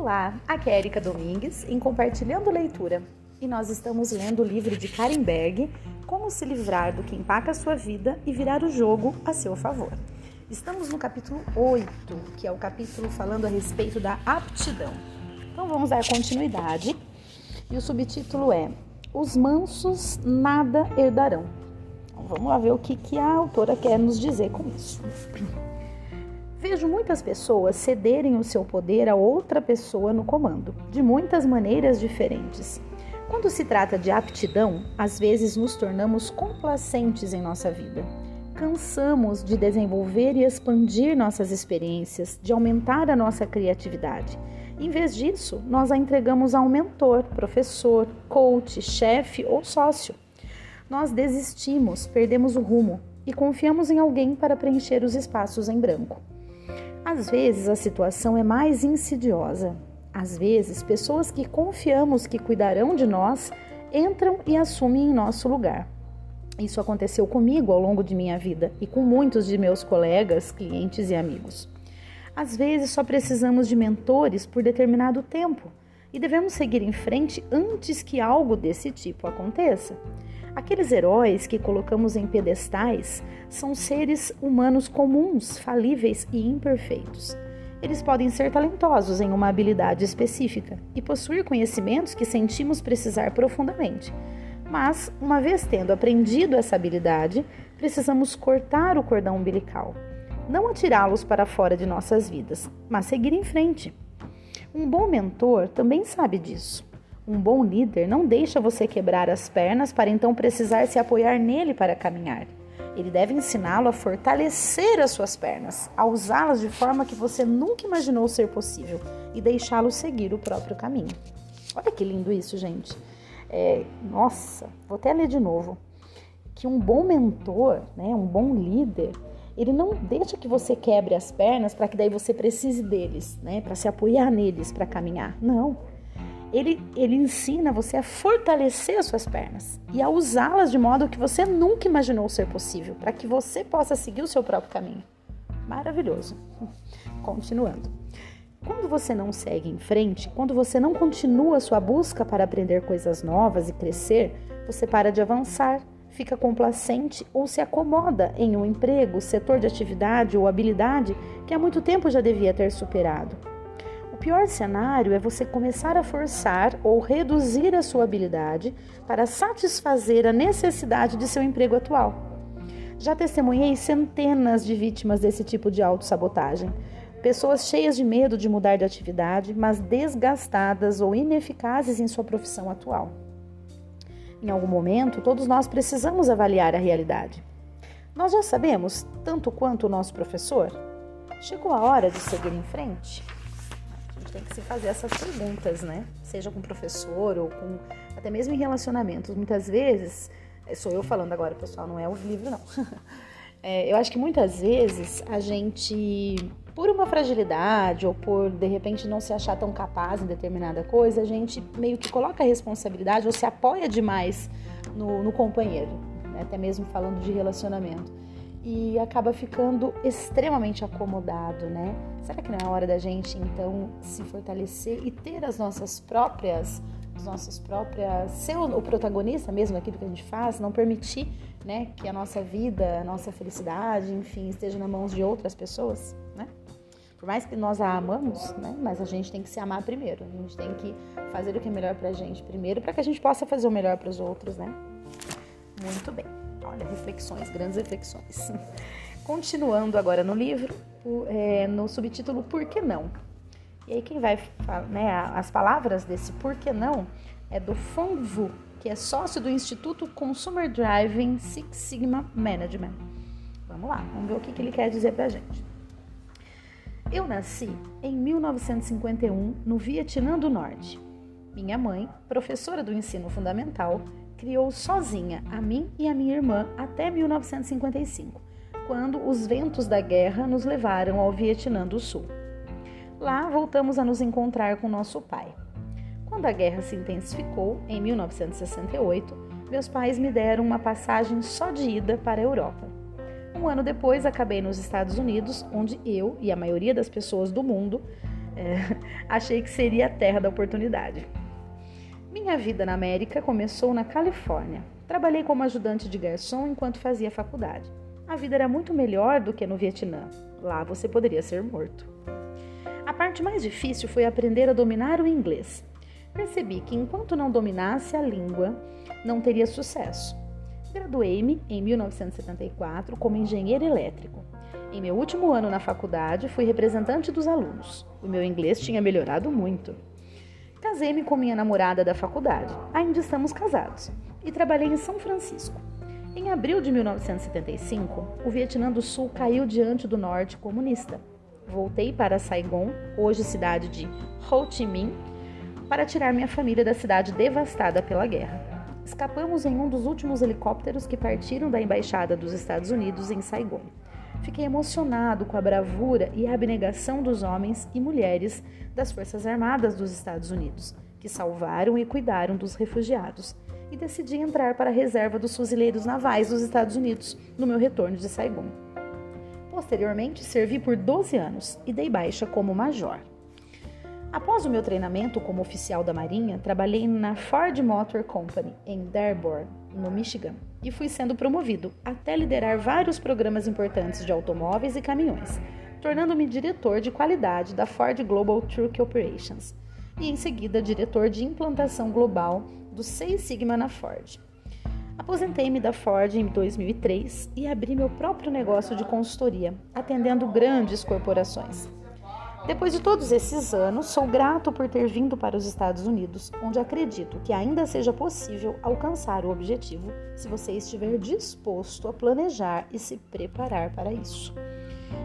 Olá, aqui é Erika Domingues em Compartilhando Leitura e nós estamos lendo o livro de Karen Berg, Como se livrar do que empaca a sua vida e virar o jogo a seu favor. Estamos no capítulo 8, que é o capítulo falando a respeito da aptidão. Então vamos dar continuidade e o subtítulo é Os mansos nada herdarão. Então, vamos lá ver o que, que a autora quer nos dizer com isso. Vejo muitas pessoas cederem o seu poder a outra pessoa no comando, de muitas maneiras diferentes. Quando se trata de aptidão, às vezes nos tornamos complacentes em nossa vida. Cansamos de desenvolver e expandir nossas experiências, de aumentar a nossa criatividade. Em vez disso, nós a entregamos a um mentor, professor, coach, chefe ou sócio. Nós desistimos, perdemos o rumo e confiamos em alguém para preencher os espaços em branco. Às vezes a situação é mais insidiosa. Às vezes, pessoas que confiamos que cuidarão de nós entram e assumem em nosso lugar. Isso aconteceu comigo ao longo de minha vida e com muitos de meus colegas, clientes e amigos. Às vezes só precisamos de mentores por determinado tempo e devemos seguir em frente antes que algo desse tipo aconteça. Aqueles heróis que colocamos em pedestais são seres humanos comuns, falíveis e imperfeitos. Eles podem ser talentosos em uma habilidade específica e possuir conhecimentos que sentimos precisar profundamente. Mas, uma vez tendo aprendido essa habilidade, precisamos cortar o cordão umbilical. Não atirá-los para fora de nossas vidas, mas seguir em frente. Um bom mentor também sabe disso. Um bom líder não deixa você quebrar as pernas para então precisar se apoiar nele para caminhar. Ele deve ensiná-lo a fortalecer as suas pernas, a usá-las de forma que você nunca imaginou ser possível e deixá-lo seguir o próprio caminho. Olha que lindo isso, gente. É, nossa, vou até ler de novo. Que um bom mentor, né, um bom líder, ele não deixa que você quebre as pernas para que daí você precise deles, né, para se apoiar neles para caminhar. Não ele, ele ensina você a fortalecer as suas pernas e a usá-las de modo que você nunca imaginou ser possível, para que você possa seguir o seu próprio caminho. Maravilhoso. Continuando. Quando você não segue em frente, quando você não continua a sua busca para aprender coisas novas e crescer, você para de avançar, fica complacente ou se acomoda em um emprego, setor de atividade ou habilidade que há muito tempo já devia ter superado pior cenário é você começar a forçar ou reduzir a sua habilidade para satisfazer a necessidade de seu emprego atual. Já testemunhei centenas de vítimas desse tipo de autossabotagem. Pessoas cheias de medo de mudar de atividade, mas desgastadas ou ineficazes em sua profissão atual. Em algum momento, todos nós precisamos avaliar a realidade. Nós já sabemos tanto quanto o nosso professor? Chegou a hora de seguir em frente? Gente tem que se fazer essas perguntas, né? Seja com professor ou com até mesmo em relacionamentos. Muitas vezes, é, sou eu falando agora, pessoal, não é o livro, não. É, eu acho que muitas vezes a gente, por uma fragilidade ou por de repente não se achar tão capaz em determinada coisa, a gente meio que coloca a responsabilidade ou se apoia demais no, no companheiro, né? até mesmo falando de relacionamento e acaba ficando extremamente acomodado, né? Será que não é hora da gente então se fortalecer e ter as nossas próprias, as nossas próprias, ser o protagonista mesmo daquilo que a gente faz, não permitir, né, que a nossa vida, a nossa felicidade, enfim, esteja nas mãos de outras pessoas, né? Por mais que nós a amamos, né? Mas a gente tem que se amar primeiro. A gente tem que fazer o que é melhor pra gente primeiro, para que a gente possa fazer o melhor para os outros, né? Muito bem. Olha, reflexões, grandes reflexões. Continuando agora no livro, é, no subtítulo Por que não? E aí quem vai, né, as palavras desse Por que não é do Fong Vu, que é sócio do Instituto Consumer Driving Six Sigma Management. Vamos lá, vamos ver o que, que ele quer dizer pra gente. Eu nasci em 1951 no Vietnã do Norte. Minha mãe, professora do ensino fundamental, criou sozinha a mim e a minha irmã até 1955, quando os ventos da guerra nos levaram ao Vietnã do Sul. Lá voltamos a nos encontrar com nosso pai. Quando a guerra se intensificou, em 1968, meus pais me deram uma passagem só de ida para a Europa. Um ano depois, acabei nos Estados Unidos, onde eu e a maioria das pessoas do mundo É, achei que seria a terra da oportunidade. Minha vida na América começou na Califórnia. Trabalhei como ajudante de garçom enquanto fazia faculdade. A vida era muito melhor do que no Vietnã. Lá você poderia ser morto. A parte mais difícil foi aprender a dominar o inglês. Percebi que enquanto não dominasse a língua, não teria sucesso. Graduei-me em 1974 como engenheiro elétrico. Em meu último ano na faculdade, fui representante dos alunos. O meu inglês tinha melhorado muito. Casei-me com minha namorada da faculdade. Ainda estamos casados. E trabalhei em São Francisco. Em abril de 1975, o Vietnã do Sul caiu diante do norte comunista. Voltei para Saigon, hoje cidade de Ho Chi Minh, para tirar minha família da cidade devastada pela guerra. Escapamos em um dos últimos helicópteros que partiram da embaixada dos Estados Unidos em Saigon. Fiquei emocionado com a bravura e a abnegação dos homens e mulheres das Forças Armadas dos Estados Unidos, que salvaram e cuidaram dos refugiados, e decidi entrar para a reserva dos fuzileiros navais dos Estados Unidos no meu retorno de Saigon. Posteriormente, servi por 12 anos e dei baixa como major. Após o meu treinamento como oficial da Marinha, trabalhei na Ford Motor Company em Dearborn, no Michigan, e fui sendo promovido até liderar vários programas importantes de automóveis e caminhões, tornando-me diretor de qualidade da Ford Global Truck Operations e em seguida diretor de implantação global do Seis Sigma na Ford. Aposentei-me da Ford em 2003 e abri meu próprio negócio de consultoria, atendendo grandes corporações. Depois de todos esses anos, sou grato por ter vindo para os Estados Unidos, onde acredito que ainda seja possível alcançar o objetivo se você estiver disposto a planejar e se preparar para isso.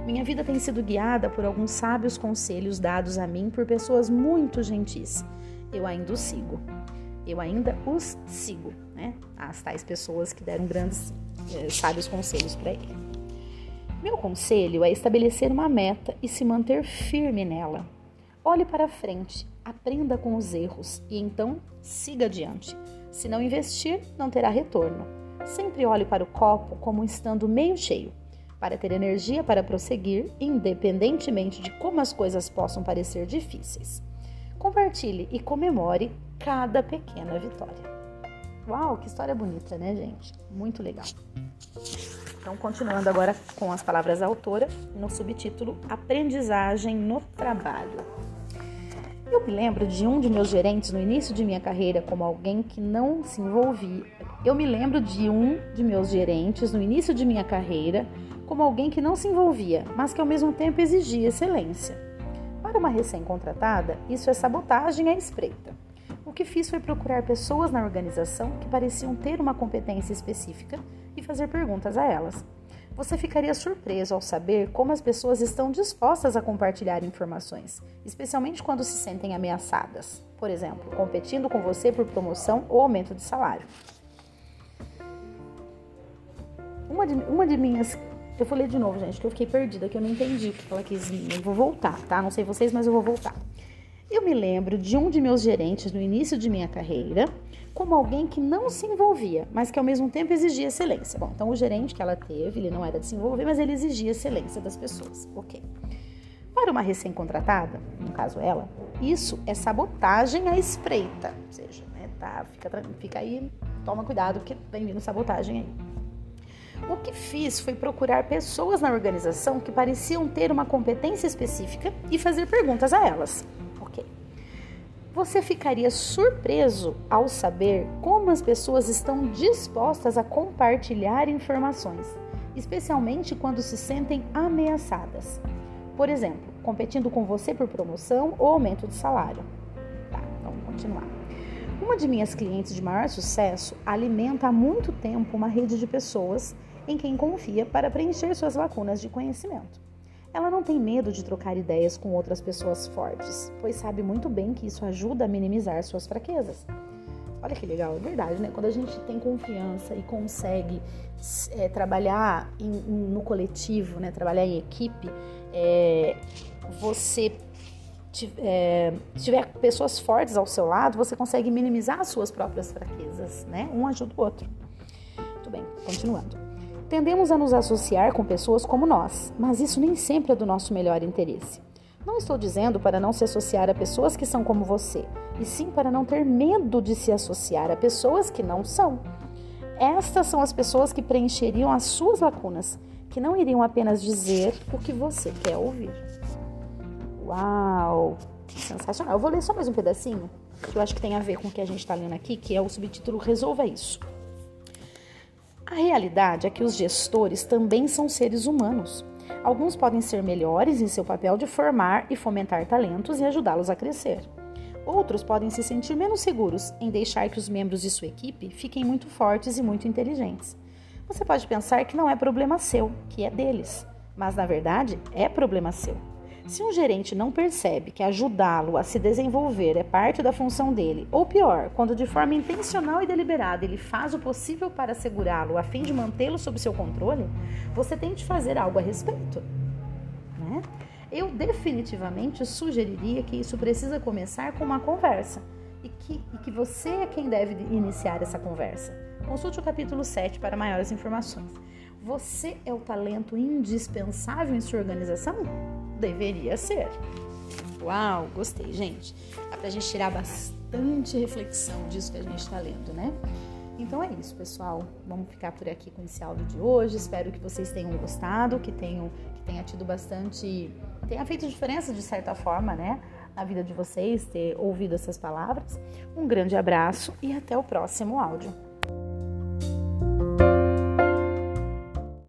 Minha vida tem sido guiada por alguns sábios conselhos dados a mim por pessoas muito gentis. Eu ainda os sigo. Eu ainda os sigo, né? As tais pessoas que deram grandes eh, sábios conselhos para ele. Meu conselho é estabelecer uma meta e se manter firme nela. Olhe para frente, aprenda com os erros e então siga adiante. Se não investir, não terá retorno. Sempre olhe para o copo como estando meio cheio, para ter energia para prosseguir, independentemente de como as coisas possam parecer difíceis. Compartilhe e comemore cada pequena vitória. Uau, que história bonita, né, gente? Muito legal. Então, continuando agora com as palavras da autora, no subtítulo Aprendizagem no Trabalho. Eu me lembro de um de meus gerentes no início de minha carreira como alguém que não se envolvia. Eu me lembro de um de meus gerentes no início de minha carreira como alguém que não se envolvia, mas que ao mesmo tempo exigia excelência. Para uma recém-contratada, isso é sabotagem à espreita. Que fiz foi procurar pessoas na organização que pareciam ter uma competência específica e fazer perguntas a elas. Você ficaria surpreso ao saber como as pessoas estão dispostas a compartilhar informações, especialmente quando se sentem ameaçadas. Por exemplo, competindo com você por promoção ou aumento de salário. Uma de, uma de minhas. Eu ler de novo, gente, que eu fiquei perdida, que eu não entendi o que ela quis. Eu vou voltar, tá? Não sei vocês, mas eu vou voltar. Eu me lembro de um de meus gerentes no início de minha carreira como alguém que não se envolvia, mas que ao mesmo tempo exigia excelência. Bom, então o gerente que ela teve, ele não era de se envolver, mas ele exigia excelência das pessoas. Ok. Para uma recém-contratada, no caso ela, isso é sabotagem à espreita. Ou seja, né, tá, fica, fica aí, toma cuidado, porque vem vindo sabotagem aí. O que fiz foi procurar pessoas na organização que pareciam ter uma competência específica e fazer perguntas a elas. Você ficaria surpreso ao saber como as pessoas estão dispostas a compartilhar informações, especialmente quando se sentem ameaçadas. Por exemplo, competindo com você por promoção ou aumento de salário. Tá, vamos continuar. Uma de minhas clientes de maior sucesso alimenta há muito tempo uma rede de pessoas em quem confia para preencher suas lacunas de conhecimento. Ela não tem medo de trocar ideias com outras pessoas fortes, pois sabe muito bem que isso ajuda a minimizar suas fraquezas. Olha que legal, é verdade, né? Quando a gente tem confiança e consegue é, trabalhar em, no coletivo, né? Trabalhar em equipe, é, você é, tiver pessoas fortes ao seu lado, você consegue minimizar as suas próprias fraquezas, né? Um ajuda o outro. Muito bem, continuando. Tendemos a nos associar com pessoas como nós, mas isso nem sempre é do nosso melhor interesse. Não estou dizendo para não se associar a pessoas que são como você, e sim para não ter medo de se associar a pessoas que não são. Estas são as pessoas que preencheriam as suas lacunas, que não iriam apenas dizer o que você quer ouvir. Uau! Sensacional. Eu vou ler só mais um pedacinho, que eu acho que tem a ver com o que a gente está lendo aqui, que é o subtítulo Resolva Isso. A realidade é que os gestores também são seres humanos. Alguns podem ser melhores em seu papel de formar e fomentar talentos e ajudá-los a crescer. Outros podem se sentir menos seguros em deixar que os membros de sua equipe fiquem muito fortes e muito inteligentes. Você pode pensar que não é problema seu, que é deles, mas na verdade é problema seu. Se um gerente não percebe que ajudá-lo a se desenvolver é parte da função dele, ou pior, quando de forma intencional e deliberada ele faz o possível para segurá-lo a fim de mantê-lo sob seu controle, você tem de fazer algo a respeito. Né? Eu definitivamente sugeriria que isso precisa começar com uma conversa e que, e que você é quem deve iniciar essa conversa. Consulte o capítulo 7 para maiores informações. Você é o talento indispensável em sua organização? Deveria ser. Uau, gostei, gente. Dá pra gente tirar bastante reflexão disso que a gente está lendo, né? Então é isso, pessoal. Vamos ficar por aqui com esse áudio de hoje. Espero que vocês tenham gostado, que tenham que tenha tido bastante, tenha feito diferença de certa forma, né, na vida de vocês ter ouvido essas palavras. Um grande abraço e até o próximo áudio.